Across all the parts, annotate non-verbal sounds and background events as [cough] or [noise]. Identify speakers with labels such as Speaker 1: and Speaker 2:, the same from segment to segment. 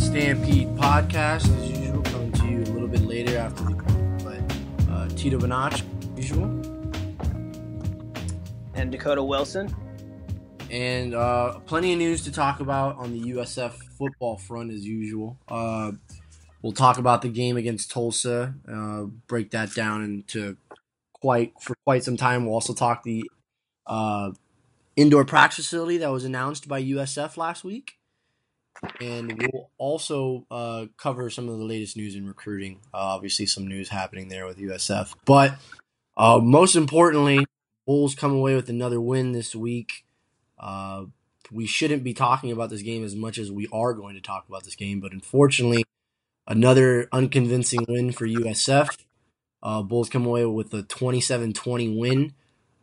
Speaker 1: Stampede podcast, as usual, coming to you a little bit later after the. But uh, Tito Banach, usual.
Speaker 2: And Dakota Wilson.
Speaker 1: And uh, plenty of news to talk about on the USF football front, as usual. Uh, we'll talk about the game against Tulsa, uh, break that down into quite for quite some time. We'll also talk the uh, indoor practice facility that was announced by USF last week and we'll also uh, cover some of the latest news in recruiting. Uh, obviously, some news happening there with USF, but uh, most importantly, Bulls come away with another win this week. Uh, we shouldn't be talking about this game as much as we are going to talk about this game, but unfortunately, another unconvincing win for USF. Uh, Bulls come away with a 27-20 win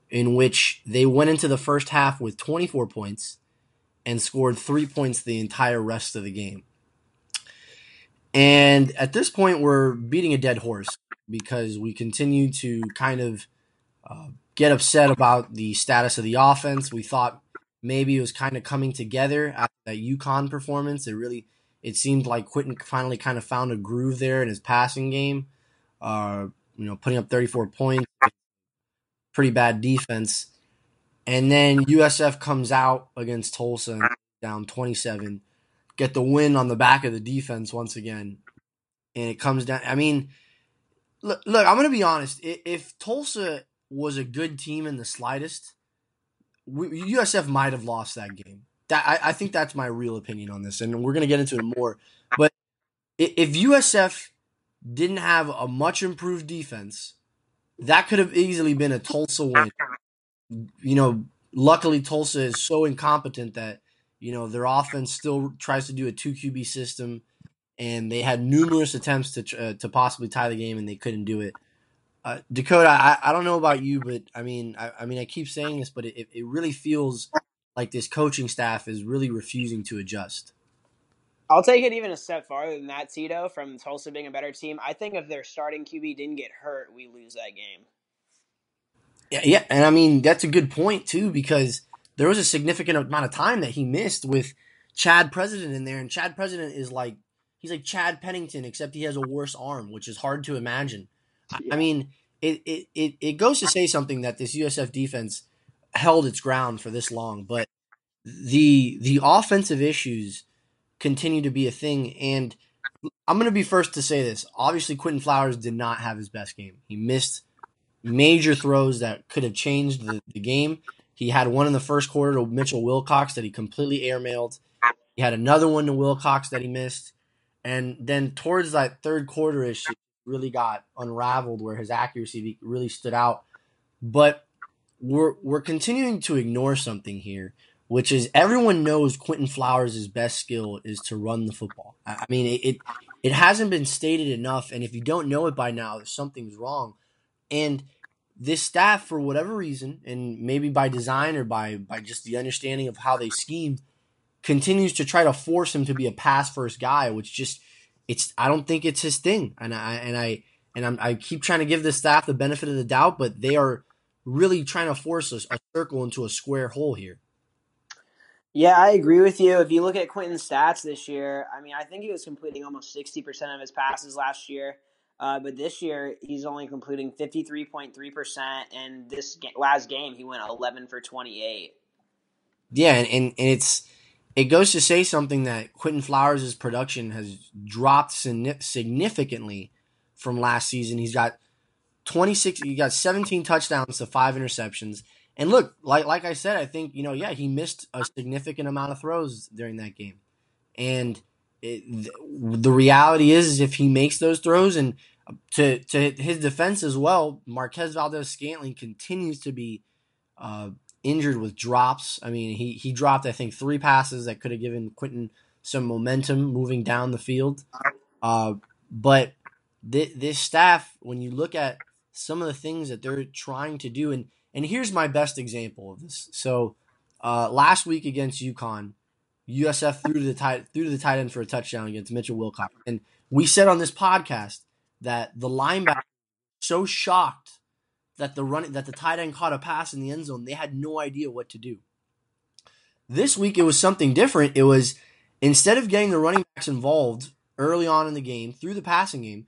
Speaker 1: in which they went into the first half with 24 points and scored three points the entire rest of the game. And at this point, we're beating a dead horse because we continue to kind of uh, get upset about the status of the offense. We thought maybe it was kind of coming together after that UConn performance. It really it seemed like Quinton finally kind of found a groove there in his passing game. Uh, you know, putting up 34 points, pretty bad defense. And then USF comes out against Tulsa down 27, get the win on the back of the defense once again. And it comes down. I mean, look, look I'm going to be honest. If Tulsa was a good team in the slightest, USF might have lost that game. That I, I think that's my real opinion on this, and we're going to get into it more. But if USF didn't have a much improved defense, that could have easily been a Tulsa win you know, luckily Tulsa is so incompetent that you know their offense still tries to do a two QB system, and they had numerous attempts to uh, to possibly tie the game and they couldn't do it. Uh, Dakota, I, I don't know about you, but I mean, I, I mean, I keep saying this, but it, it really feels like this coaching staff is really refusing to adjust.
Speaker 2: I'll take it even a step farther than that, Tito. From Tulsa being a better team, I think if their starting QB didn't get hurt, we lose that game.
Speaker 1: Yeah, yeah, and I mean that's a good point too because there was a significant amount of time that he missed with Chad President in there, and Chad President is like he's like Chad Pennington except he has a worse arm, which is hard to imagine. Yeah. I mean, it, it it it goes to say something that this USF defense held its ground for this long, but the the offensive issues continue to be a thing and I'm going to be first to say this. Obviously Quinton Flowers did not have his best game. He missed major throws that could have changed the, the game. He had one in the first quarter to Mitchell Wilcox that he completely airmailed. He had another one to Wilcox that he missed. And then towards that third quarter ish, really got unraveled where his accuracy really stood out. But we're we're continuing to ignore something here, which is everyone knows Quinton Flowers' best skill is to run the football. I mean, it, it it hasn't been stated enough, and if you don't know it by now, something's wrong. And this staff, for whatever reason, and maybe by design or by by just the understanding of how they scheme, continues to try to force him to be a pass first guy, which just it's I don't think it's his thing. And I and I and I'm, i keep trying to give the staff the benefit of the doubt, but they are really trying to force a, a circle into a square hole here.
Speaker 2: Yeah, I agree with you. If you look at Quinton's stats this year, I mean, I think he was completing almost 60% of his passes last year. Uh, but this year, he's only completing 53.3%. And this last game, he went 11 for 28.
Speaker 1: Yeah, and, and, and it's it goes to say something that Quinton Flowers' production has dropped significantly from last season. He's got 26, he got 17 touchdowns to five interceptions. And look, like like I said, I think you know, yeah, he missed a significant amount of throws during that game, and it, the reality is, is if he makes those throws and to to his defense as well, Marquez Valdes-Scantling continues to be uh, injured with drops. I mean, he he dropped I think three passes that could have given Quinton some momentum moving down the field. Uh, but th- this staff, when you look at some of the things that they're trying to do, and and here's my best example of this. So uh, last week against UConn, USF threw to the tight threw to the tight end for a touchdown against Mitchell Wilcox, and we said on this podcast that the linebacker so shocked that the running that the tight end caught a pass in the end zone, they had no idea what to do. This week it was something different. It was instead of getting the running backs involved early on in the game through the passing game.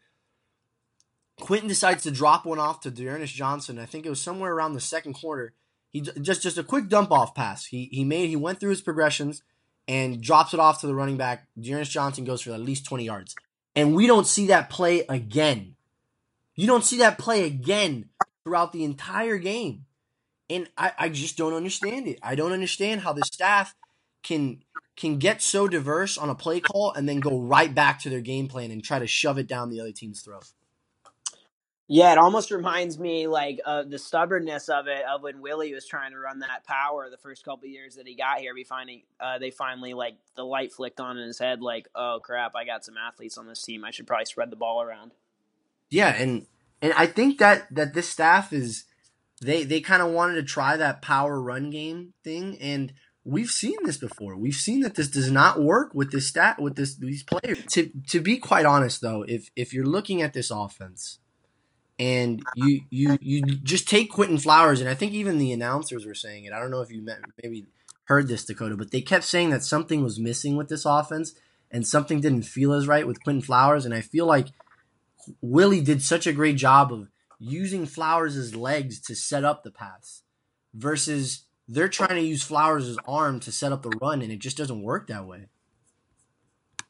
Speaker 1: Quinton decides to drop one off to D'Ernest Johnson. I think it was somewhere around the second quarter. He just just a quick dump off pass. He he made he went through his progressions and drops it off to the running back. D'Ernest Johnson goes for at least 20 yards. And we don't see that play again. You don't see that play again throughout the entire game. And I, I just don't understand it. I don't understand how the staff can can get so diverse on a play call and then go right back to their game plan and try to shove it down the other team's throat.
Speaker 2: Yeah, it almost reminds me like of the stubbornness of it of when Willie was trying to run that power the first couple years that he got here. We finally, uh, they finally like the light flicked on in his head, like, oh crap, I got some athletes on this team. I should probably spread the ball around.
Speaker 1: Yeah, and and I think that that this staff is they they kind of wanted to try that power run game thing, and we've seen this before. We've seen that this does not work with this stat with this these players. To to be quite honest though, if if you're looking at this offense and you you you just take Quinton Flowers, and I think even the announcers were saying it. I don't know if you met, maybe heard this, Dakota, but they kept saying that something was missing with this offense, and something didn't feel as right with Quinton Flowers. And I feel like Willie did such a great job of using Flowers' legs to set up the pass, versus they're trying to use Flowers' arm to set up the run, and it just doesn't work that way.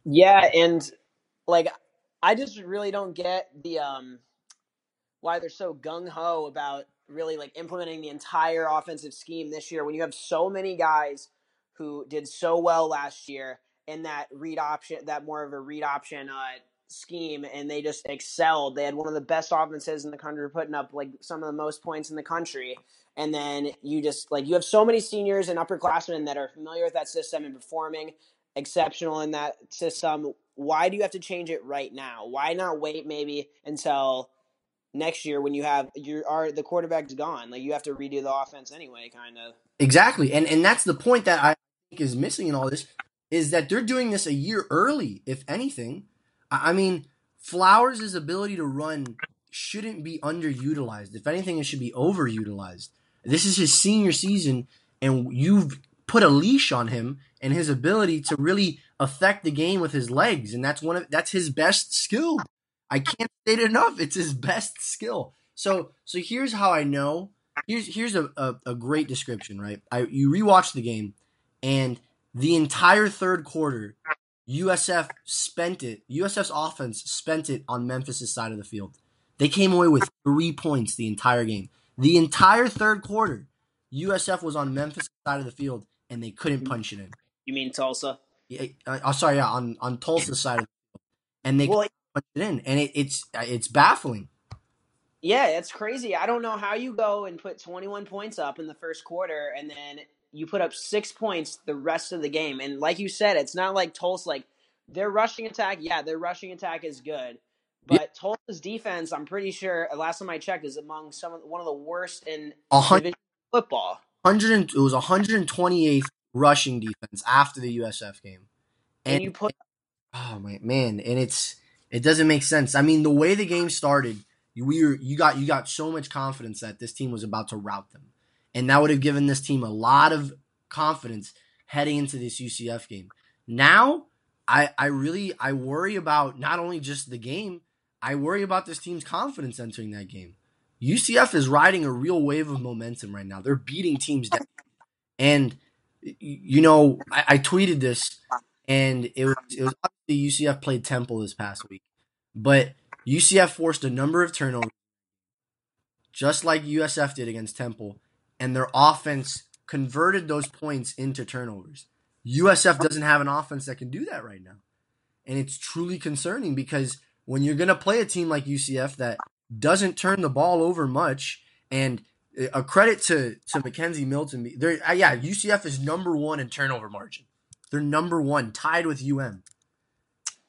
Speaker 2: Yeah, and like I just really don't get the um why they're so gung ho about really like implementing the entire offensive scheme this year when you have so many guys who did so well last year in that read option, that more of a read option uh, scheme, and they just excelled. They had one of the best offenses in the country, putting up like some of the most points in the country. And then you just like you have so many seniors and upperclassmen that are familiar with that system and performing exceptional in that system. Why do you have to change it right now? Why not wait maybe until next year when you have your are the quarterback's gone. Like you have to redo the offense anyway, kind of.
Speaker 1: Exactly, and and that's the point that I think is missing in all this is that they're doing this a year early, if anything. I mean, Flowers' ability to run shouldn't be underutilized. If anything, it should be overutilized. This is his senior season, and you've put a leash on him and his ability to really affect the game with his legs, and that's one of that's his best skill. I can't state it enough. It's his best skill. So so here's how I know. Here's here's a, a, a great description, right? I you rewatch the game and the entire third quarter, USF spent it. USF's offense spent it on Memphis' side of the field. They came away with three points the entire game. The entire third quarter, USF was on Memphis' side of the field and they couldn't punch it in.
Speaker 2: You mean Tulsa?
Speaker 1: Yeah, uh, oh, sorry, yeah, on on Tulsa's side of the field, and they well, put it in, and it, it's it's baffling.
Speaker 2: Yeah, it's crazy. I don't know how you go and put 21 points up in the first quarter, and then you put up six points the rest of the game. And like you said, it's not like Tulsa. Like their rushing attack, yeah, their rushing attack is good, but yeah. Tulsa's defense, I'm pretty sure, last time I checked, is among some of, one of the worst in football.
Speaker 1: Hundred, it was 128th rushing defense after the USF game,
Speaker 2: and, and you put.
Speaker 1: Oh my man, and it's it doesn't make sense. I mean, the way the game started, you we were, you got you got so much confidence that this team was about to rout them, and that would have given this team a lot of confidence heading into this UCF game. Now, I I really I worry about not only just the game, I worry about this team's confidence entering that game. UCF is riding a real wave of momentum right now. They're beating teams down. And you know, I, I tweeted this and it was it was UCF played Temple this past week, but UCF forced a number of turnovers, just like USF did against Temple, and their offense converted those points into turnovers. USF doesn't have an offense that can do that right now, and it's truly concerning because when you're going to play a team like UCF that doesn't turn the ball over much, and uh, a credit to to McKenzie Milton, there, uh, yeah, UCF is number one in turnover margin. They're number one, tied with UM.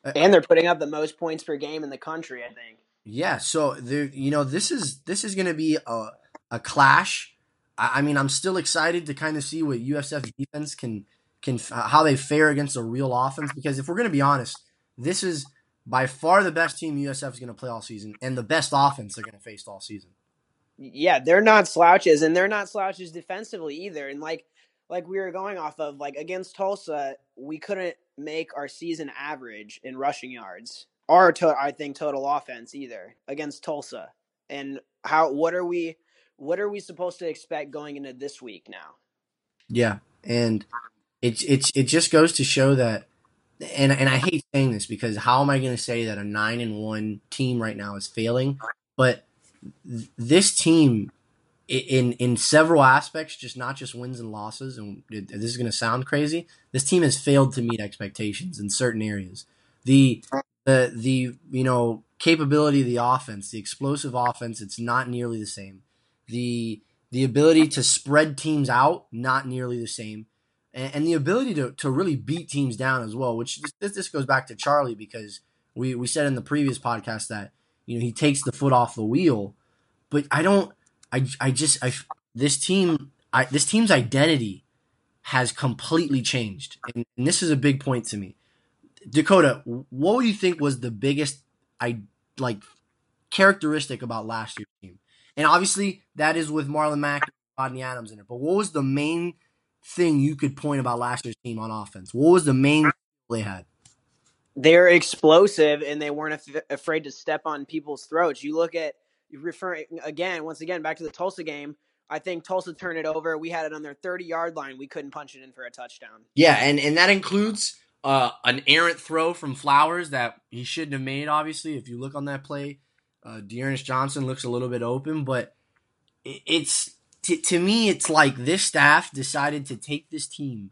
Speaker 2: Uh, and they're putting up the most points per game in the country, I think.
Speaker 1: Yeah, so you know this is this is going to be a a clash. I, I, mean, I'm still excited to kind of see what USF defense can can how they fare against a real offense because if we're going to be honest, this is by far the best team USF is going to play all season and the best offense they're going to face all season.
Speaker 2: Yeah, they're not slouches, and they're not slouches defensively either. And like like we were going off of like against Tulsa, we couldn't make our season average in rushing yards or to, I think total offense either against Tulsa. And how what are we what are we supposed to expect going into this week now?
Speaker 1: Yeah, and it's it's it just goes to show that and and I hate saying this because how am I going to say that a 9 and 1 team right now is failing? But th- this team in in several aspects, just not just wins and losses. And this is going to sound crazy. This team has failed to meet expectations in certain areas. The the the you know capability of the offense, the explosive offense, it's not nearly the same. The the ability to spread teams out, not nearly the same. And, and the ability to, to really beat teams down as well, which this, this goes back to Charlie because we, we said in the previous podcast that, you know, he takes the foot off the wheel. But I don't I, I just I this team I this team's identity has completely changed, and, and this is a big point to me. Dakota, what would you think was the biggest I like characteristic about last year's team? And obviously that is with Marlon Mack and Rodney Adams in it. But what was the main thing you could point about last year's team on offense? What was the main they had?
Speaker 2: They're explosive and they weren't af- afraid to step on people's throats. You look at referring again, once again, back to the Tulsa game. I think Tulsa turned it over. We had it on their 30 yard line. We couldn't punch it in for a touchdown.
Speaker 1: Yeah, and, and that includes uh, an errant throw from Flowers that he shouldn't have made, obviously. If you look on that play, uh, D'Ernest Johnson looks a little bit open, but it, it's to, to me, it's like this staff decided to take this team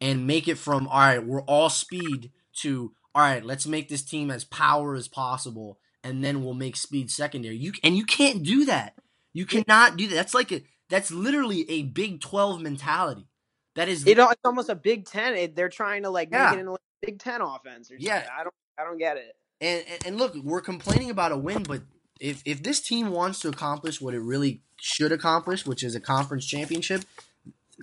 Speaker 1: and make it from, all right, we're all speed to, all right, let's make this team as power as possible and then we'll make speed secondary. You and you can't do that. You cannot do that. That's like a that's literally a Big Twelve mentality. That is
Speaker 2: it, uh, it's almost a Big Ten. It, they're trying to like yeah. make it into a Big Ten offense. Or yeah, I don't I don't get it.
Speaker 1: And, and and look, we're complaining about a win, but if if this team wants to accomplish what it really should accomplish, which is a conference championship,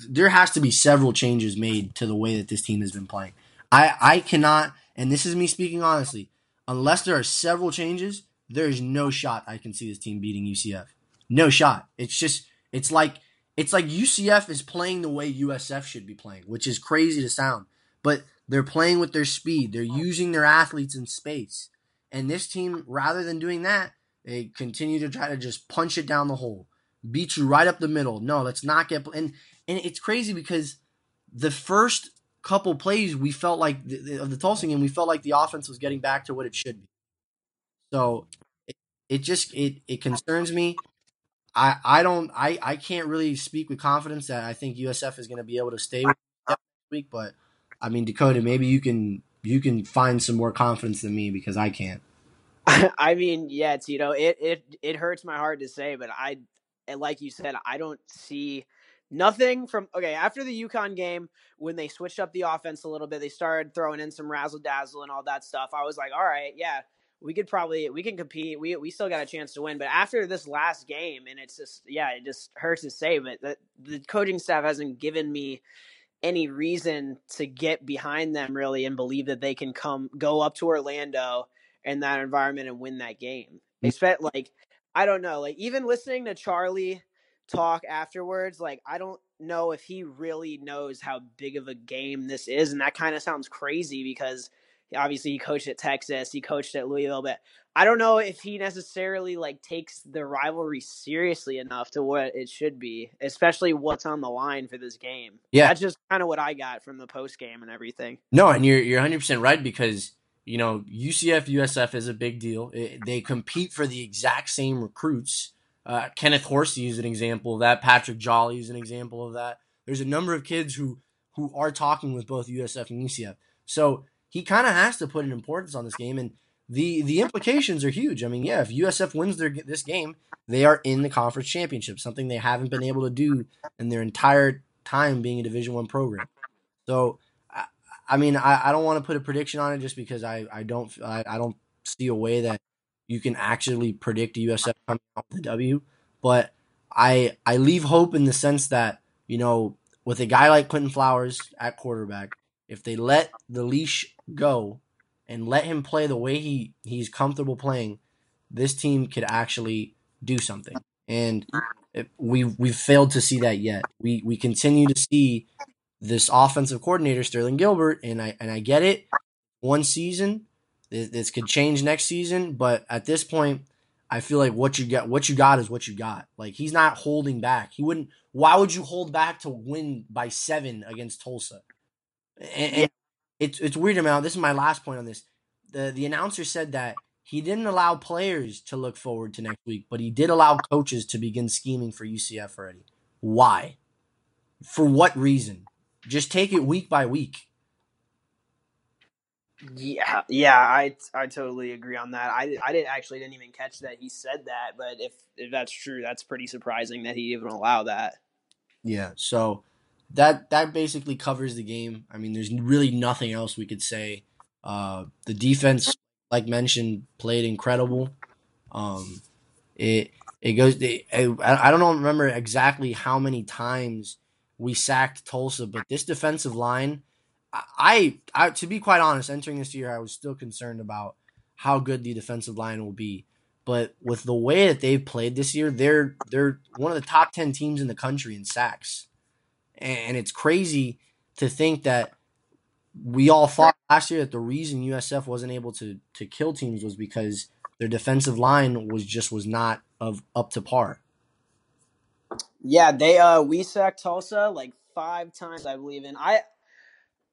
Speaker 1: there has to be several changes made to the way that this team has been playing. I I cannot, and this is me speaking honestly unless there are several changes, there is no shot I can see this team beating UCF. No shot. It's just it's like it's like UCF is playing the way USF should be playing, which is crazy to sound. But they're playing with their speed. They're using their athletes in space. And this team, rather than doing that, they continue to try to just punch it down the hole, beat you right up the middle. No, let's not get and and it's crazy because the first couple plays, we felt like the, of the Tulsa game, we felt like the offense was getting back to what it should be. So it, it just it it concerns me. I I don't I I can't really speak with confidence that I think USF is going to be able to stay with week, but I mean Dakota, maybe you can you can find some more confidence than me because I can't. [laughs]
Speaker 2: I mean, yeah, Tito, it it it hurts my heart to say, but I like you said, I don't see Nothing from okay after the UConn game when they switched up the offense a little bit, they started throwing in some razzle dazzle and all that stuff. I was like, all right, yeah, we could probably we can compete. We we still got a chance to win. But after this last game, and it's just yeah, it just hurts to say, but the, the coaching staff hasn't given me any reason to get behind them really and believe that they can come go up to Orlando in that environment and win that game. They mm. spent like I don't know, like even listening to Charlie talk afterwards, like I don't know if he really knows how big of a game this is, and that kind of sounds crazy because obviously he coached at Texas, he coached at Louisville, but I don't know if he necessarily like takes the rivalry seriously enough to what it should be, especially what's on the line for this game. Yeah, that's just kind of what I got from the post game and everything.
Speaker 1: No, and you're you're 100 percent right because you know UCF USF is a big deal. It, they compete for the exact same recruits. Uh, Kenneth Horsey is an example of that. Patrick Jolly is an example of that. There's a number of kids who who are talking with both USF and UCF. So he kind of has to put an importance on this game, and the the implications are huge. I mean, yeah, if USF wins their this game, they are in the conference championship, something they haven't been able to do in their entire time being a Division One program. So, I, mean, I, I don't want to put a prediction on it just because I I don't I, I don't see a way that you can actually predict a USF coming out with a W. But I I leave hope in the sense that you know with a guy like Quinton Flowers at quarterback, if they let the leash go and let him play the way he he's comfortable playing, this team could actually do something. And we we've failed to see that yet. We we continue to see this offensive coordinator Sterling Gilbert, and I and I get it. One season, this, this could change next season, but at this point, I feel like what you got, what you got is what you got. Like he's not holding back. He wouldn't. Why would you hold back to win by seven against Tulsa? And, and it's it's weird amount. This is my last point on this. The the announcer said that he didn't allow players to look forward to next week, but he did allow coaches to begin scheming for UCF already. Why? For what reason? Just take it week by week.
Speaker 2: Yeah, yeah, I I totally agree on that. I I didn't actually didn't even catch that he said that, but if if that's true, that's pretty surprising that he even allow that.
Speaker 1: Yeah, so that that basically covers the game. I mean, there's really nothing else we could say. Uh, the defense, like mentioned, played incredible. Um, it it goes. It, I, I don't know, remember exactly how many times we sacked Tulsa, but this defensive line I, I, to be quite honest, entering this year, I was still concerned about how good the defensive line will be. But with the way that they've played this year, they're they're one of the top ten teams in the country in sacks, and it's crazy to think that we all thought last year that the reason USF wasn't able to to kill teams was because their defensive line was just was not of up to par.
Speaker 2: Yeah, they uh we sacked Tulsa like five times, I believe. And I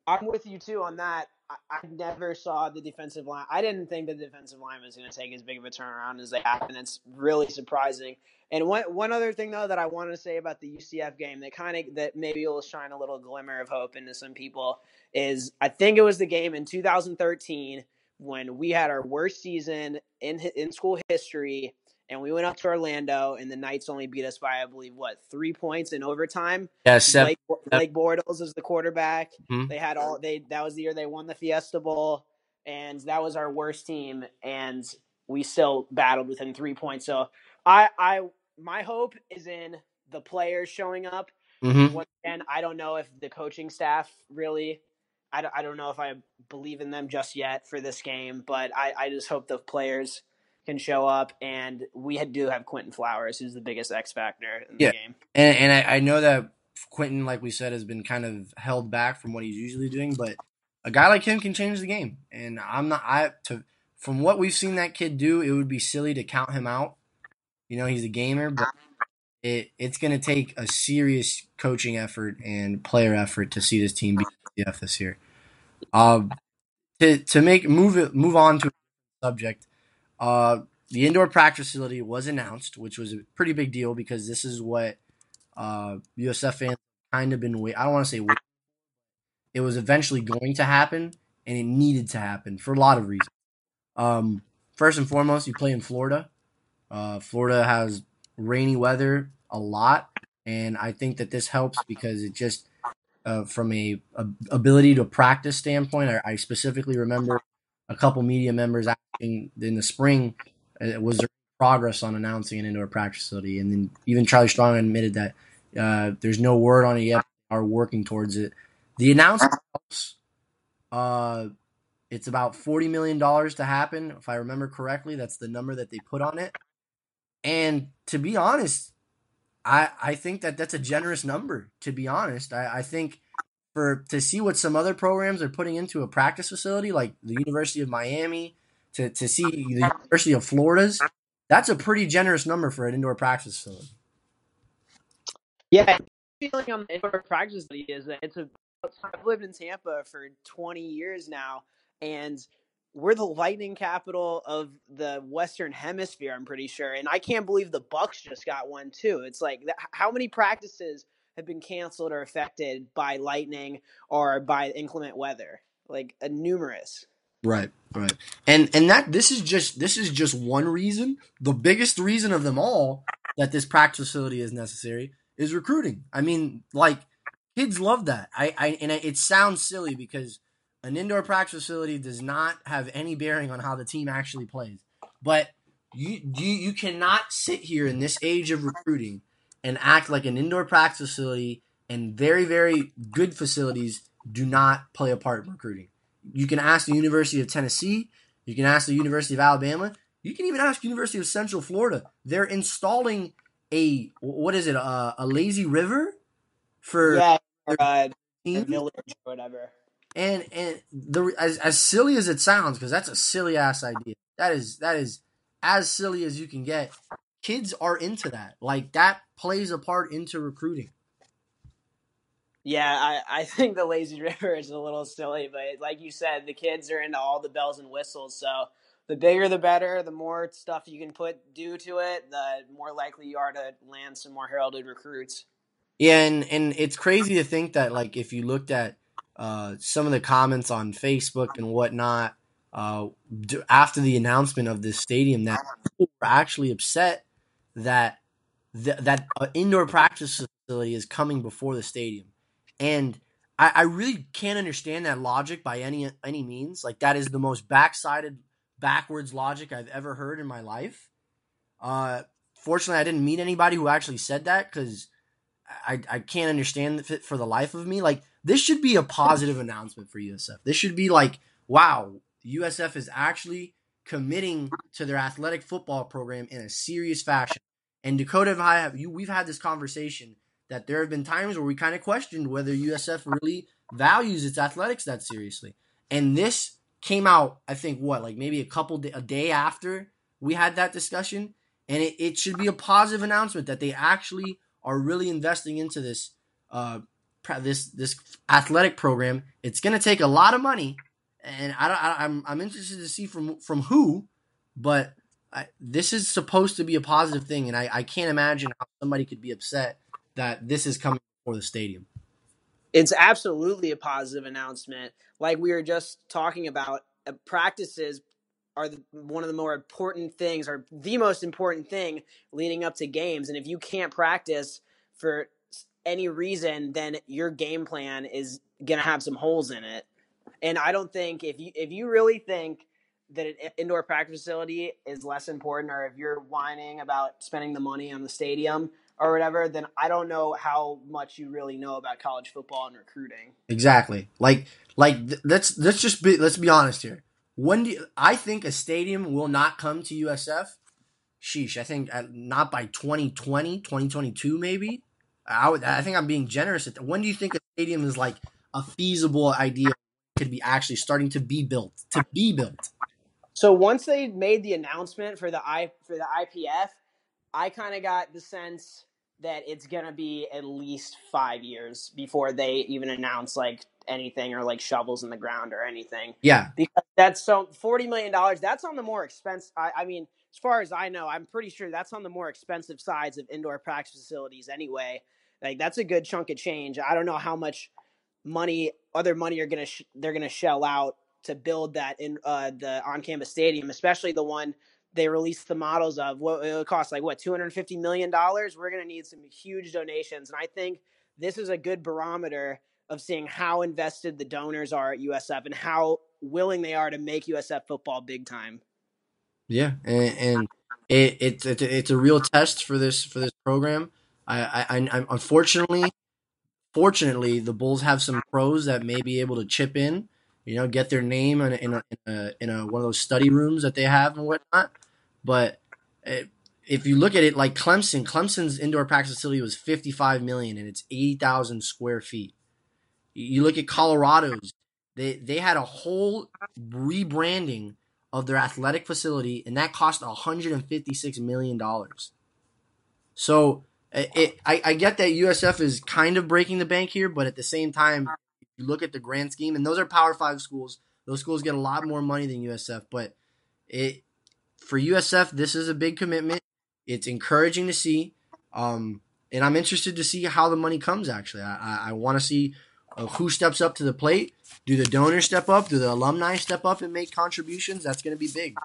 Speaker 2: I'm with you too on that. I, I never saw the defensive line. I didn't think the defensive line was going to take as big of a turnaround as they have, and it's really surprising. And one one other thing though that I want to say about the UCF game that kind of that maybe will shine a little glimmer of hope into some people is I think it was the game in 2013 when we had our worst season in in school history and we went up to Orlando, and the Knights only beat us by, I believe, what three points in overtime.
Speaker 1: Yeah, seven,
Speaker 2: Blake, Blake Bortles is the quarterback.
Speaker 1: Mhm.
Speaker 2: They had all they. That was the year they won the Fiesta Bowl, and that was our worst team, and we still battled within three points. So I, I, my hope is in the players showing up.
Speaker 1: Mhm.
Speaker 2: Once again, I don't know if the coaching staff really. I don't, I don't know if I believe in them just yet for this game, but I, I just hope the players can show up, and we do have Quinton Flowers, who's the biggest X factor in
Speaker 1: Yeah.
Speaker 2: the game.
Speaker 1: And, and I, I know that Quinton, like we said, has been kind of held back from what he's usually doing, but a guy like him can change the game. And I'm not I to from what we've seen that kid do, it would be silly to count him out. You know, he's a gamer, but it it's going to take a serious coaching effort and player effort to see this team beat CF this year. Um, to to make move it move on to a subject. Uh, the indoor practice facility was announced, which was a pretty big deal because this is what uh, USF fans kind of been waiting. I don't want to say wait. It was eventually going to happen, and it needed to happen for a lot of reasons. Um, first and foremost, you play in Florida. Uh, Florida has rainy weather a lot, and I think that this helps because it just uh, from a, a ability to practice standpoint. I, I specifically remember a couple media members asking in the spring, uh, was there progress on announcing an indoor practice facility? And then even Charlie Strong admitted that uh, there's no word on it yet. Are working towards it. The announcement. Uh, it's about forty million dollars to happen, if I remember correctly. That's the number that they put on it. And to be honest, I I think that that's a generous number. To be honest, I, I think for to see what some other programs are putting into a practice facility, like the University of Miami, to to see the University of Florida's, that's a pretty generous number for an indoor practice facility.
Speaker 2: Yeah, feeling on the indoor practice facility is that it's a. I've lived in Tampa for 20 years now, and we're the lightning capital of the Western Hemisphere. I'm pretty sure, and I can't believe the Bucs just got one too. It's like how many practices have been canceled or affected by lightning or by inclement weather? Like uh, numerous.
Speaker 1: Right, right. And and that this is just this is just one reason. The biggest reason of them all that this practice facility is necessary is recruiting. I mean, like kids love that. I, I and it sounds silly because an indoor practice facility does not have any bearing on how the team actually plays. But you you you cannot sit here in this age of recruiting and act like an indoor practice facility and very very good facilities do not play a part in recruiting. You can ask the University of Tennessee, you can ask the University of Alabama, you can even ask University of Central Florida. They're installing a what is it a, a lazy river for
Speaker 2: yeah, uh, village or whatever.
Speaker 1: and and the as as silly as it sounds, because that's a silly ass idea. That is that is as silly as you can get. Kids are into that. Like that plays a part into recruiting.
Speaker 2: Yeah, I, I think the lazy [laughs] river is a little silly, but like you said, the kids are into all the bells and whistles. So the bigger the better. The more stuff you can put do to it, the more likely you are to land some more heralded recruits.
Speaker 1: Yeah, and and it's crazy to think that like if you looked at uh, some of the comments on Facebook and whatnot uh, d- after the announcement of this stadium, that people were actually upset that th- that uh, indoor practice facility is coming before the stadium, and I, I really can't understand that logic by any any means. Like that is the most backsided, backwards logic I've ever heard in my life. Uh, fortunately, I didn't meet anybody who actually said that because I, I can't understand it for the life of me. Like this should be a positive announcement for USF. This should be like, wow, USF is actually committing to their athletic football program in a serious fashion. And Dakota and I have you we've had this conversation that there have been times where we kind of questioned whether USF really values its athletics that seriously. And this came out, I think, what like maybe a couple a day after we had that discussion, and it, it should be a positive announcement that they actually are really investing into this uh, this this athletic program. It's going to take a lot of money, and I don't, I, I'm, I'm interested to see from from who, but I, this is supposed to be a positive thing, and I, I can't imagine how somebody could be upset that this is coming for the stadium.
Speaker 2: It's absolutely a positive announcement. Like we were just talking about, uh, practices are the, one of the more important things, or the most important thing leading up to games. And if you can't practice for any reason, then your game plan is going to have some holes in it. And I don't think if you if you really think that an indoor practice facility is less important, or if you're whining about spending the money on the stadium or whatever, then I don't know how much you really know about college football and recruiting.
Speaker 1: Exactly. Like like let's let's just be let's be honest here. When do you, I think a stadium will not come to USF? Sheesh, I think not by 2020, 2022 maybe. I would I think I'm being generous. At when do you think a stadium is like a feasible idea could be actually starting to be built to be built?
Speaker 2: So once they made the announcement for the I for the IPF, I kind of got the sense that it's gonna be at least five years before they even announce like anything or like shovels in the ground or anything.
Speaker 1: Yeah,
Speaker 2: because that's so forty million dollars. That's on the more expensive. I, I mean, as far as I know, I'm pretty sure that's on the more expensive sides of indoor practice facilities anyway. Like that's a good chunk of change. I don't know how much money, other money, are gonna sh- they're gonna shell out to build that in uh, the on campus stadium, especially the one they released the models of. What it would cost, like what two hundred fifty million dollars. We're gonna need some huge donations, and I think this is a good barometer of seeing how invested the donors are at USF and how willing they are to make USF football big time.
Speaker 1: Yeah, and, and it, it, it, it's a real test for this for this program. I, I, I unfortunately, fortunately, the Bulls have some pros that may be able to chip in. You know, get their name in a, in a, in, a, in a one of those study rooms that they have and whatnot. But it, if you look at it like Clemson, Clemson's indoor practice facility was 55 million and it's 80,000 square feet. You look at Colorado's, they they had a whole rebranding of their athletic facility and that cost 156 million dollars. So it, I, I get that USF is kind of breaking the bank here, but at the same time, you look at the grand scheme, and those are Power Five schools. Those schools get a lot more money than USF, but it for USF, this is a big commitment. It's encouraging to see, um, and I'm interested to see how the money comes. Actually, I, I, I want to see uh, who steps up to the plate. Do the donors step up? Do the alumni step up and make contributions? That's going to be big.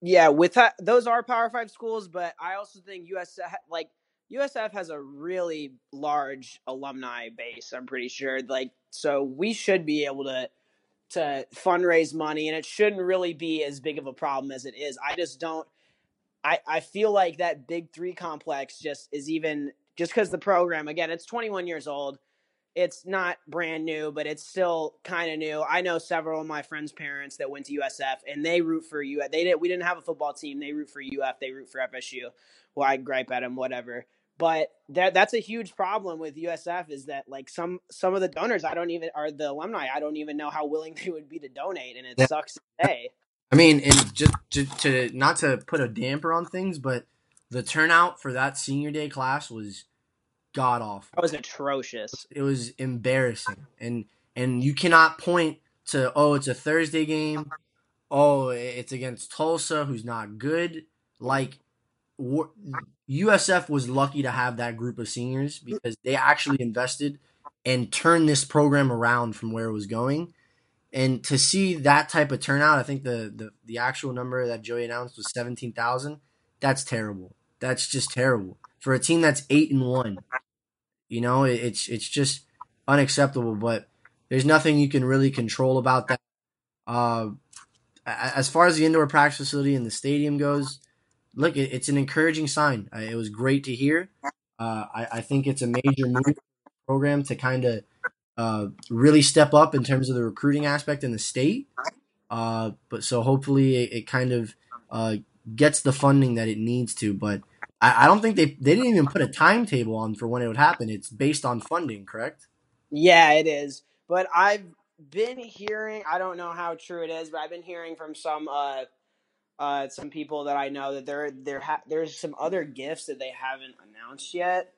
Speaker 2: Yeah, with that, those are Power Five schools, but I also think USF like USF has a really large alumni base. I'm pretty sure, like, so we should be able to to fundraise money, and it shouldn't really be as big of a problem as it is. I just don't. I I feel like that Big Three complex just is even just because the program again, it's 21 years old it's not brand new, but it's still kind of new. I know several of my friends' parents that went to USF, and they root for UF. They did. We didn't have a football team. They root for UF. They root for FSU. Well, I gripe at them, whatever. But that that's a huge problem with USF is that like some some of the donors I don't even are the alumni I don't even know how willing [laughs] they would be to donate, and it
Speaker 1: Yeah.
Speaker 2: sucks to say.
Speaker 1: I mean, and just to, to not to put a damper on things, but the turnout for that senior day class was god awful.
Speaker 2: That was atrocious.
Speaker 1: It was embarrassing, and and you cannot point to oh it's a Thursday game, oh it's against Tulsa who's not good. Like USF was lucky to have that group of seniors because they actually invested and turned this program around from where it was going. And to see that type of turnout, I think the the, the actual number that Joey announced was seventeen thousand. That's terrible. That's just terrible for a team that's eight and one. You know, it, it's it's just unacceptable. But there's nothing you can really control about that. Uh, as far as the indoor practice facility and the stadium goes, look, it, it's an encouraging sign. Uh, it was great to hear. Uh, I, I think it's a major move program to kind of uh, really step up in terms of the recruiting aspect in the state. Uh, but so hopefully it, it kind of uh, gets the funding that it needs to. But I, I don't think they they didn't even put a timetable on for when it would happen. It's based on funding, correct?
Speaker 2: Yeah, it is. But I've been hearing I don't know how true it is, but I've been hearing from some uh some people that I know that there there ha- there's some other gifts that they haven't announced yet,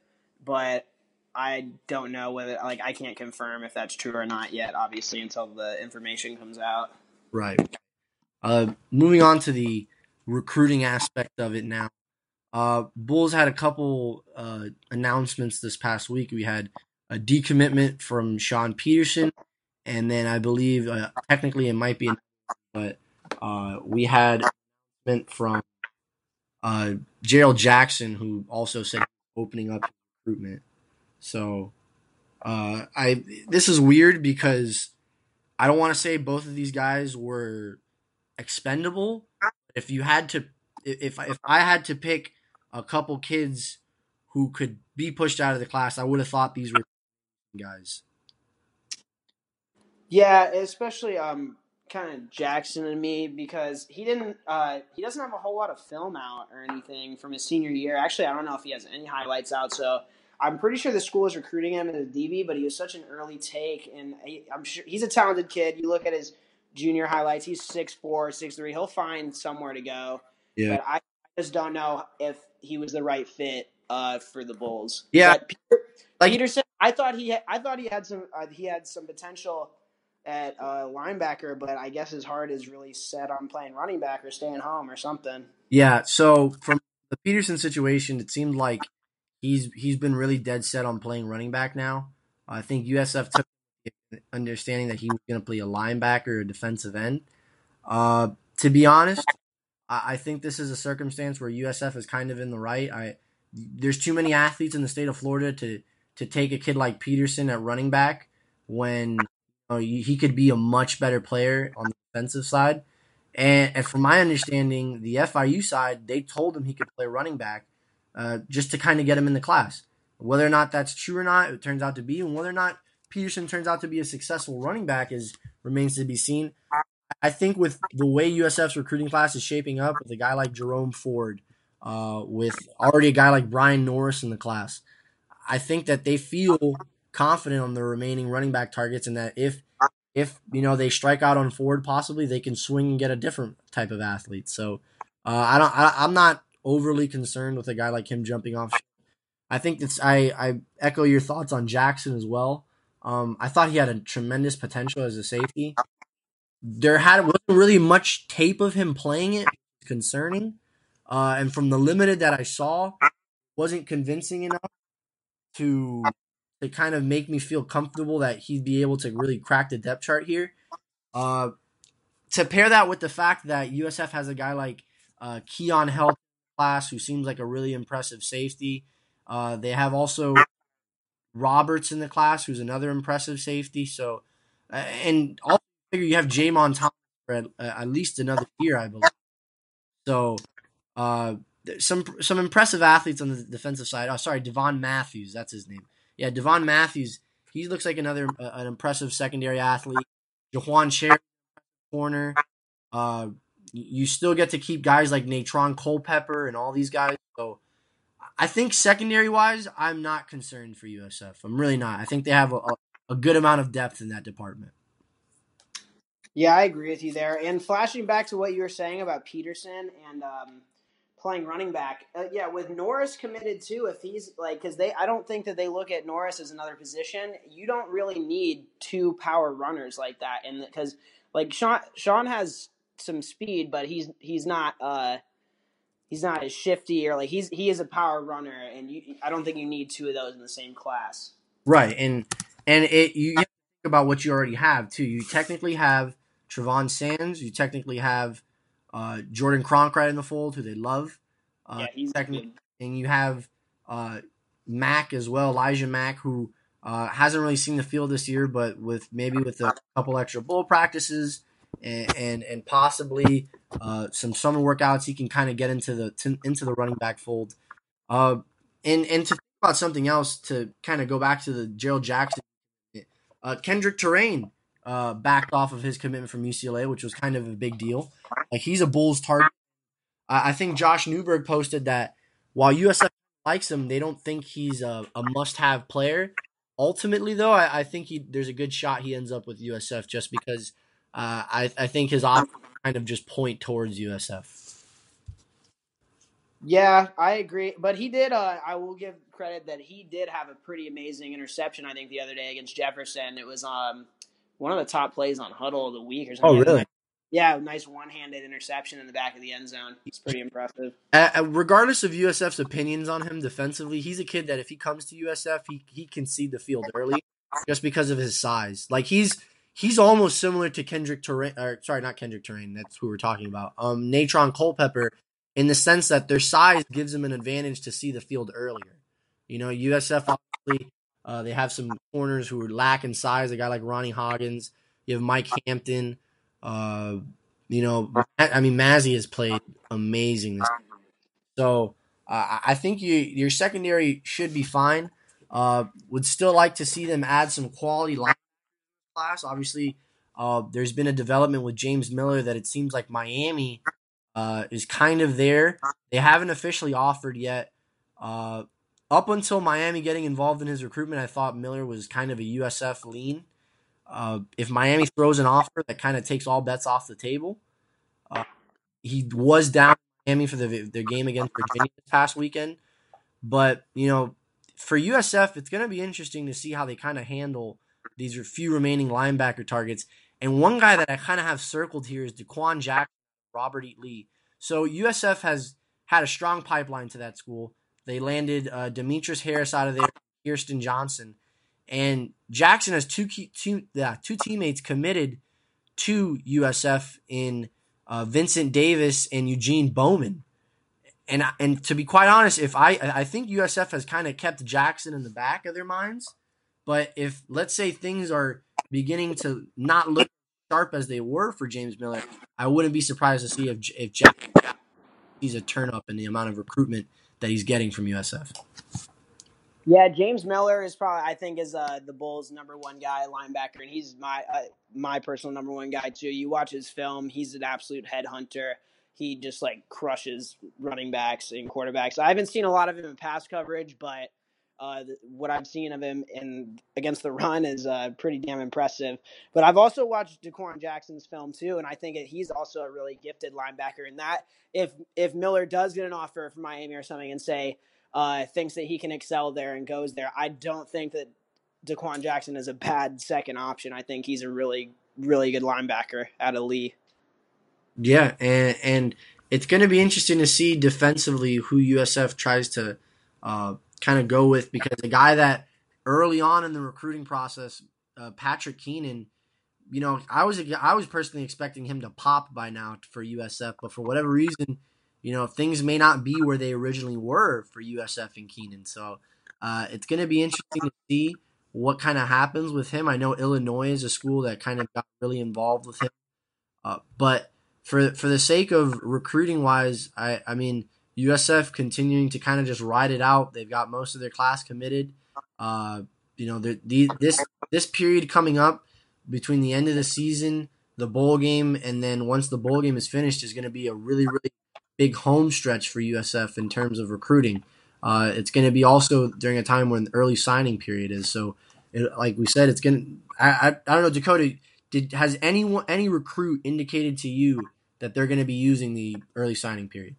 Speaker 2: but I don't know whether like I can't confirm if that's true or not yet obviously until the information comes out.
Speaker 1: Right. Uh, moving on to the recruiting aspect of it now. Uh, Bulls had a couple uh, announcements this past week. We had a decommitment from Sean Peterson, and then I believe uh, technically it might be, but uh, we had from uh, Gerald Jackson, who also said opening up recruitment. So uh, I this is weird because I don't want to say both of these guys were expendable. If you had to, if if I had to pick a couple kids who could be pushed out of the class, I would have thought these were guys.
Speaker 2: Yeah, especially um kind of Jackson and me because he didn't uh he doesn't have a whole lot of film out or anything from his senior year. Actually, I don't know if he has any highlights out, so I'm pretty sure the school is recruiting him as a DB, but he was such an early take and he, I'm sure he's a talented kid. You look at his junior highlights, he's 6'4", 6'3". He'll find somewhere to go.
Speaker 1: Yeah.
Speaker 2: But I just don't know if he was the right fit uh, for the Bulls.
Speaker 1: Yeah.
Speaker 2: Peter,
Speaker 1: Like-
Speaker 2: Peterson, I thought he I thought he had some uh, he had some potential at uh, linebacker, but I guess his heart is really set on playing running back or staying home or something.
Speaker 1: Yeah. So from the Peterson situation, it seemed like he's he's been really dead set on playing running back now. I think USF took understanding that he was going to play a linebacker or a defensive end. Uh, to be honest, I, I think this is a circumstance where USF is kind of in the right. I there's too many athletes in the state of Florida to to take a kid like Peterson at running back when he could be a much better player on the defensive side. And, and from my understanding, the FIU side, they told him he could play running back uh, just to kind of get him in the class. Whether or not that's true or not, it turns out to be, and whether or not Peterson turns out to be a successful running back is remains to be seen. I think with the way USF's recruiting class is shaping up, with a guy like Jerome Ford, uh, with already a guy like Brian Norris in the class, I think that they feel confident on the remaining running back targets, and that if if you know they strike out on Ford, possibly they can swing and get a different type of athlete. So uh, I don't, I, I'm not overly concerned with a guy like him jumping off. I think that's I I echo your thoughts on Jackson as well. Um, I thought he had a tremendous potential as a safety. There had wasn't really much tape of him playing it, concerning. Uh, and from the limited that I saw, wasn't convincing enough to to kind of make me feel comfortable that he'd be able to really crack the depth chart here. Uh, to pair that with the fact that USF has a guy like uh, Keon Health class who seems like a really impressive safety. Uh, they have also Roberts in the class who's another impressive safety. So, and also figure you have Jamon Thomas for at, uh, at least another year, I believe. So, uh, some some impressive athletes on the defensive side. Oh, sorry, Devon Matthews, that's his name. Yeah, Devon Matthews. He looks like another uh, an impressive secondary athlete. Jaquan Cherry, corner. Uh, you still get to keep guys like Natron Culpepper and all these guys. So I think secondary wise, I'm not concerned for USF. I'm really not. I think they have a, a good amount of depth in that department.
Speaker 2: Yeah, I agree with you there. And flashing back to what you were saying about Peterson and um, playing running back, uh, yeah, with Norris committed too. If he's like, because they, I don't think that they look at Norris as another position. You don't really need two power runners like that, and because like Sean, Sean has some speed, but he's he's not. Uh, he's not as shifty or like he's he is a power runner, and you, I don't think you need two of those in the same class.
Speaker 1: Right, and and it you think about what you already have too. You technically have Travon Sands. You technically have uh, Jordan Cronkrite in the fold, who they love.
Speaker 2: Uh, yeah, he's technically,
Speaker 1: and you have uh, Mack as well, Elijah Mack, who uh, hasn't really seen the field this year, but with maybe with a couple extra bowl practices and and, and possibly uh, some summer workouts, he can kind of get into the to, into the running back fold. Uh, and and to think about something else to kind of go back to the Gerald Jackson, uh, Kendrick Terrain uh, backed off of his commitment from UCLA, which was kind of a big deal. Like he's a Bulls target. I, I think Josh Newberg posted that while USF likes him, they don't think he's a, a must-have player. Ultimately, though, I, I think he there's a good shot he ends up with USF just because uh, I, I think his options kind of just point towards USF.
Speaker 2: Yeah, I agree. But he did. Uh, I will give credit that he did have a pretty amazing interception. I think the other day against Jefferson, it was um one of the top plays on Hudl of the week or something.
Speaker 1: Oh, really?
Speaker 2: Yeah, nice one-handed interception in the back of the end zone. It's pretty impressive.
Speaker 1: Uh, regardless of USF's opinions on him defensively, he's a kid that if he comes to USF, he he can see the field early, just because of his size. Like he's he's almost similar to Kendrick Terrain. Or sorry, not Kendrick Terrain. That's who we're talking about. Um, Natron Culpepper, in the sense that their size gives them an advantage to see the field earlier. You know, USF obviously uh, they have some corners who are lack in size. A guy like Ronnie Hoggins. You have Mike Hampton. Uh, you know, I mean, Mazzi has played amazing this. So uh, I think you, your secondary should be fine. Uh, would still like to see them add some quality line class. Obviously, uh, there's been a development with James Miller that it seems like Miami uh, is kind of there. They haven't officially offered yet. Uh, up until Miami getting involved in his recruitment, I thought Miller was kind of a USF lean. Uh, if Miami throws an offer that kind of takes all bets off the table, uh, he was down Miami for the the game against Virginia this past weekend. But you know, for USF, it's going to be interesting to see how they kind of handle these few remaining linebacker targets. And one guy that I kind of have circled here is Daquan Jackson, Robert E. Lee. So USF has had a strong pipeline to that school. They landed uh, Demetrius Harris out of there, Kirsten Johnson, and Jackson has two key, two yeah, two teammates committed to USF in uh, Vincent Davis and Eugene Bowman. And and to be quite honest, if I I think USF has kind of kept Jackson in the back of their minds, but if let's say things are beginning to not look sharp as they were for James Miller, I wouldn't be surprised to see if if Jack sees a turn up in the amount of recruitment that he's getting from USF.
Speaker 2: Yeah, James Miller is probably I think is uh, the Bulls' number one guy linebacker, and he's my uh, my personal number one guy too. You watch his film; he's an absolute headhunter. He just like crushes running backs and quarterbacks. I haven't seen a lot of him in pass coverage, but uh, what I've seen of him in against the run is uh, pretty damn impressive. But I've also watched Daquan Jackson's film too, and I think he's also a really gifted linebacker. And that if if Miller does get an offer from Miami or something and say uh, thinks that he can excel there and goes there, I don't think that Daquan Jackson is a bad second option. I think he's a really really good linebacker out of Lee.
Speaker 1: Yeah, and and it's going to be interesting to see defensively who USF tries to. Kind of go with because the guy that early on in the recruiting process, uh, Patrick Keenan, you know, I was I was personally expecting him to pop by now for USF, but for whatever reason, you know, things may not be where they originally were for USF and Keenan. So uh, it's going to be interesting to see what kind of happens with him. I know Illinois is a school that kind of got really involved with him, uh, but for for the sake of recruiting wise, I I mean USF continuing to kind of just ride it out. They've got most of their class committed. Uh, you know, the, this this period coming up between the end of the season, the bowl game, and then once the bowl game is finished, is going to be a really really big home stretch for USF in terms of recruiting. Uh, it's going to be also during a time when the early signing period is. So, it, like we said, it's going to. I, I don't know, Dakota. Did has anyone any recruit indicated to you that they're going to be using the early signing period?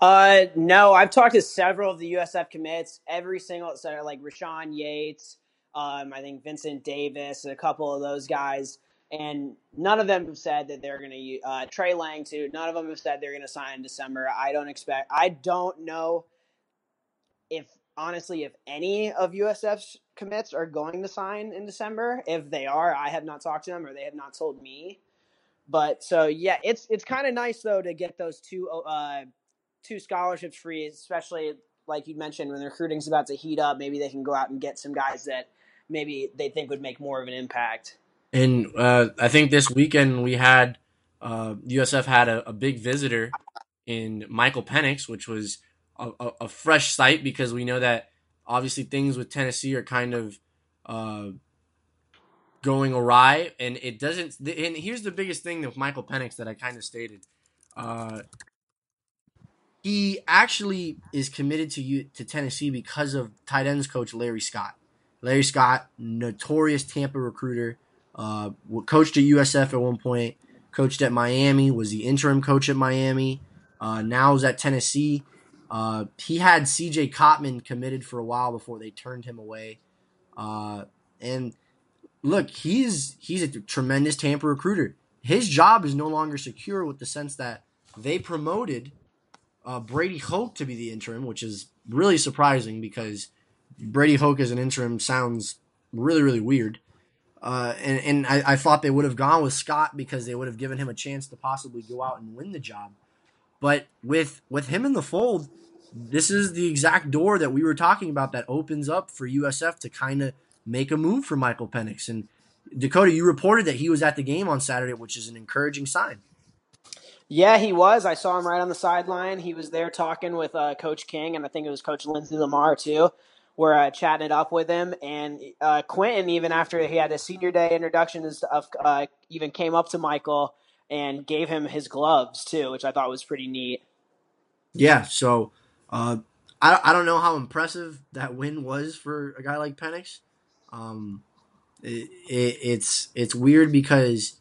Speaker 2: Uh, no, I've talked to several of the USF commits. Every single so like Rashawn Yates, um, I think Vincent Davis, a couple of those guys, and none of them have said that they're going to. Uh, Trey Lang too. None of them have said they're going to sign in December. I don't expect. I don't know if honestly if any of USF's commits are going to sign in December. If they are, I have not talked to them or they have not told me. But so yeah, it's it's kind of nice though to get those two uh, two scholarships free, especially like you mentioned when the recruiting's about to heat up. Maybe they can go out and get some guys that maybe they think would make more of an impact.
Speaker 1: And uh, I think this weekend we had uh, USF had a, a, big visitor in Michael Penix, which was a, a, a, fresh sight because we know that obviously things with Tennessee are kind of uh, going awry, and it doesn't. And here's the biggest thing with Michael Penix that I kind of stated. Uh, he actually is committed to you to Tennessee because of tight ends coach Larry Scott. Larry Scott, notorious Tampa recruiter, uh, coached at USF at one point, coached at Miami, was the interim coach at Miami, uh, now is at Tennessee. Uh, he had CJ Cottman committed for a while before they turned him away. Uh, and look, he's he's a tremendous Tampa recruiter. His job is no longer secure with the sense that they promoted – uh, Brady Hoke to be the interim, which is really surprising because Brady Hoke as an interim sounds really, really weird. Uh, and and I, I, thought they would have gone with Scott because they would have given him a chance to possibly go out and win the job. But with with him in the fold, this is the exact door that we were talking about that opens up for USF to kind of make a move for Michael Penix. And Dakota, you reported that he was at the game on Saturday, which is an encouraging sign.
Speaker 2: Yeah, he was. I saw him right on the sideline. He was there talking with uh, Coach King, and I think it was Coach Lindsey Lamar too. We're uh, chatting it up with him, and uh, Quinton, even after he had a senior day introduction stuff, uh, even came up to Michael and gave him his gloves too, which I thought was pretty neat.
Speaker 1: Yeah, so uh, I I don't know how impressive that win was for a guy like Penix. Um, it, it, it's it's weird because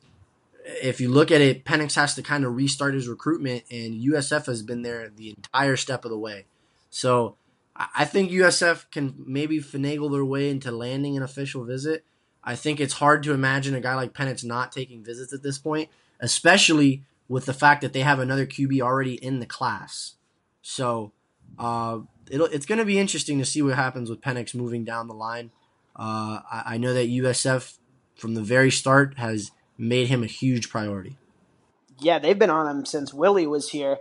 Speaker 1: if you look at it, Penix has to kind of restart his recruitment, and USF has been there the entire step of the way. So I think USF can maybe finagle their way into landing an official visit. I think it's hard to imagine a guy like Penix not taking visits at this point, especially with the fact that they have another QB already in the class. So uh, it's going to be interesting to see what happens with Penix moving down the line. Uh, I, I know that USF from the very start has – made him a huge priority.
Speaker 2: Yeah, they've been on him since Willie was here.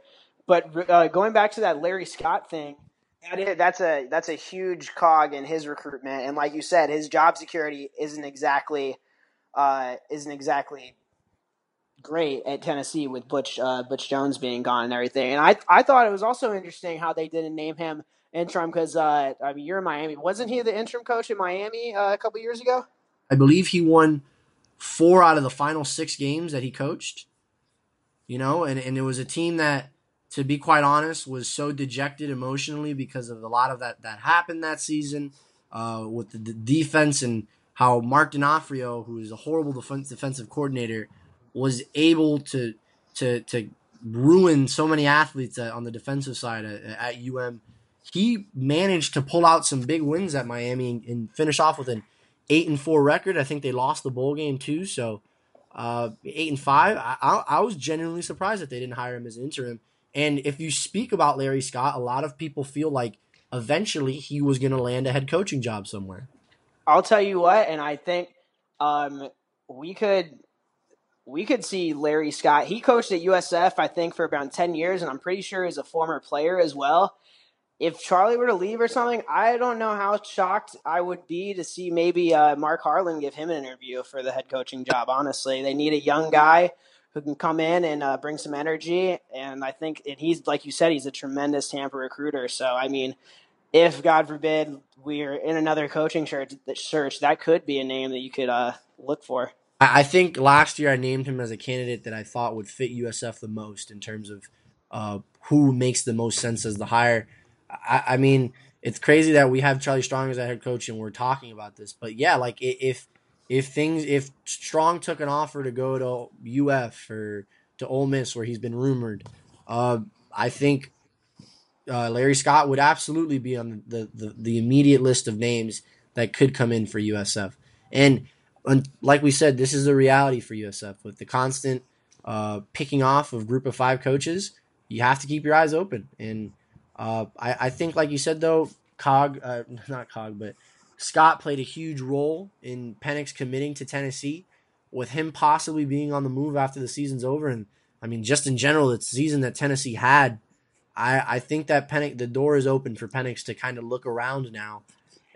Speaker 2: But uh, going back to that Larry Scott thing, that is, that's a that's a huge cog in his recruitment. And like you said, his job security isn't exactly uh, isn't exactly great at Tennessee with Butch uh, Butch Jones being gone and everything. And I I thought it was also interesting how they didn't name him interim because uh, I mean you're in Miami. Wasn't he the interim coach in Miami uh, a couple years ago?
Speaker 1: I believe he won four out of the final six games that he coached. You know, and, and it was a team that, to be quite honest, was so dejected emotionally because of a lot of that that happened that season uh, with the, the, defense and how Mark D'Onofrio, who is a horrible defense, defensive coordinator, was able to to to ruin so many athletes on the defensive side at, at UM. He managed to pull out some big wins at Miami and, and finish off with an eight and four record. I think they lost the bowl game too. So uh, eight and five. I, I, I was genuinely surprised that they didn't hire him as interim. And if you speak about Larry Scott, a lot of people feel like eventually he was going to land a head coaching job somewhere.
Speaker 2: I'll tell you what, and I think um, we could we could see Larry Scott. He coached at USF, I think, for around ten years, and I'm pretty sure he's a former player as well if Charlie were to leave or something, I don't know how shocked I would be to see maybe uh, Mark Harlan give him an interview for the head coaching job. Honestly, they need a young guy who can come in and uh, bring some energy. And I think, and he's like you said, he's a tremendous Tampa recruiter. So I mean, if God forbid we're in another coaching search, that could be a name that you could uh, look for.
Speaker 1: I think last year I named him as a candidate that I thought would fit USF the most in terms of uh, who makes the most sense as the hire. I, I mean, it's crazy that we have Charlie Strong as a head coach and we're talking about this. But yeah, like if if things if Strong took an offer to go to UF or to Ole Miss where he's been rumored, uh, I think uh, Larry Scott would absolutely be on the, the, the immediate list of names that could come in for USF. And, like we said, this is a reality for USF with the constant uh, picking off of group of five coaches. You have to keep your eyes open. And uh, I, I, think, like you said, though, Cog, uh, not Cog, but Scott played a huge role in Penix committing to Tennessee, with him possibly being on the move after the season's over. And I mean, just in general, the season that Tennessee had I, I think that Penix, the door is open for Penix to kind of look around now.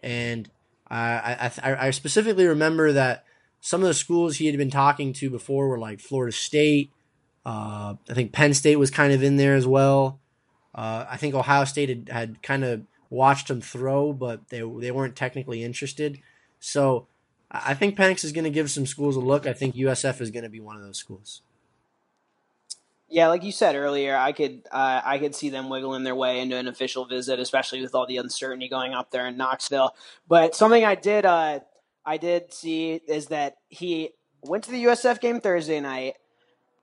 Speaker 1: And I, I, I specifically remember that some of the schools he had been talking to before were like Florida State. Uh, I think Penn State was kind of in there as well. Uh, I think Ohio State had, had kind of watched him throw, but they, they weren't technically interested. So I think Penix is going to give some schools a look. I think USF is going to be one of those schools.
Speaker 2: Yeah, like you said earlier, I could uh, I could see them wiggling their way into an official visit, especially with all the uncertainty going up there in Knoxville. But something I did uh, I did see is that he went to the USF game Thursday night,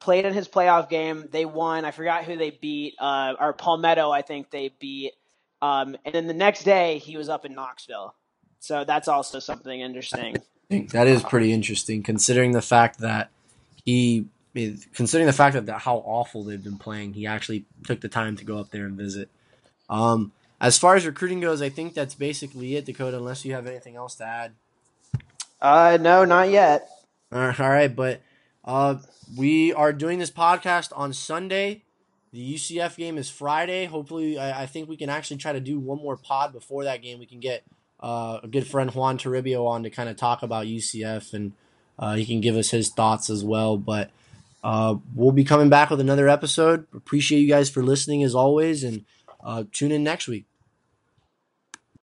Speaker 2: played in his playoff game. They won. I forgot who they beat, uh, or Palmetto. I think they beat. Um, and then the next day he was up in Knoxville. So that's also something interesting.
Speaker 1: That is pretty interesting, considering the fact that he considering the fact that, that how awful they've been playing, he actually took the time to go up there and visit. Um, as far as recruiting goes, I think that's basically it, Dakota. Unless you have anything else to add.
Speaker 2: Uh, no, not yet.
Speaker 1: All right, but uh, we are doing this podcast on Sunday. The UCF game is Friday. Hopefully, I, I think we can actually try to do one more pod before that game. We can get uh, a good friend Juan Toribio on to kind of talk about UCF, and uh, he can give us his thoughts as well. But uh, we'll be coming back with another episode. Appreciate you guys for listening as always, and uh, tune in next week.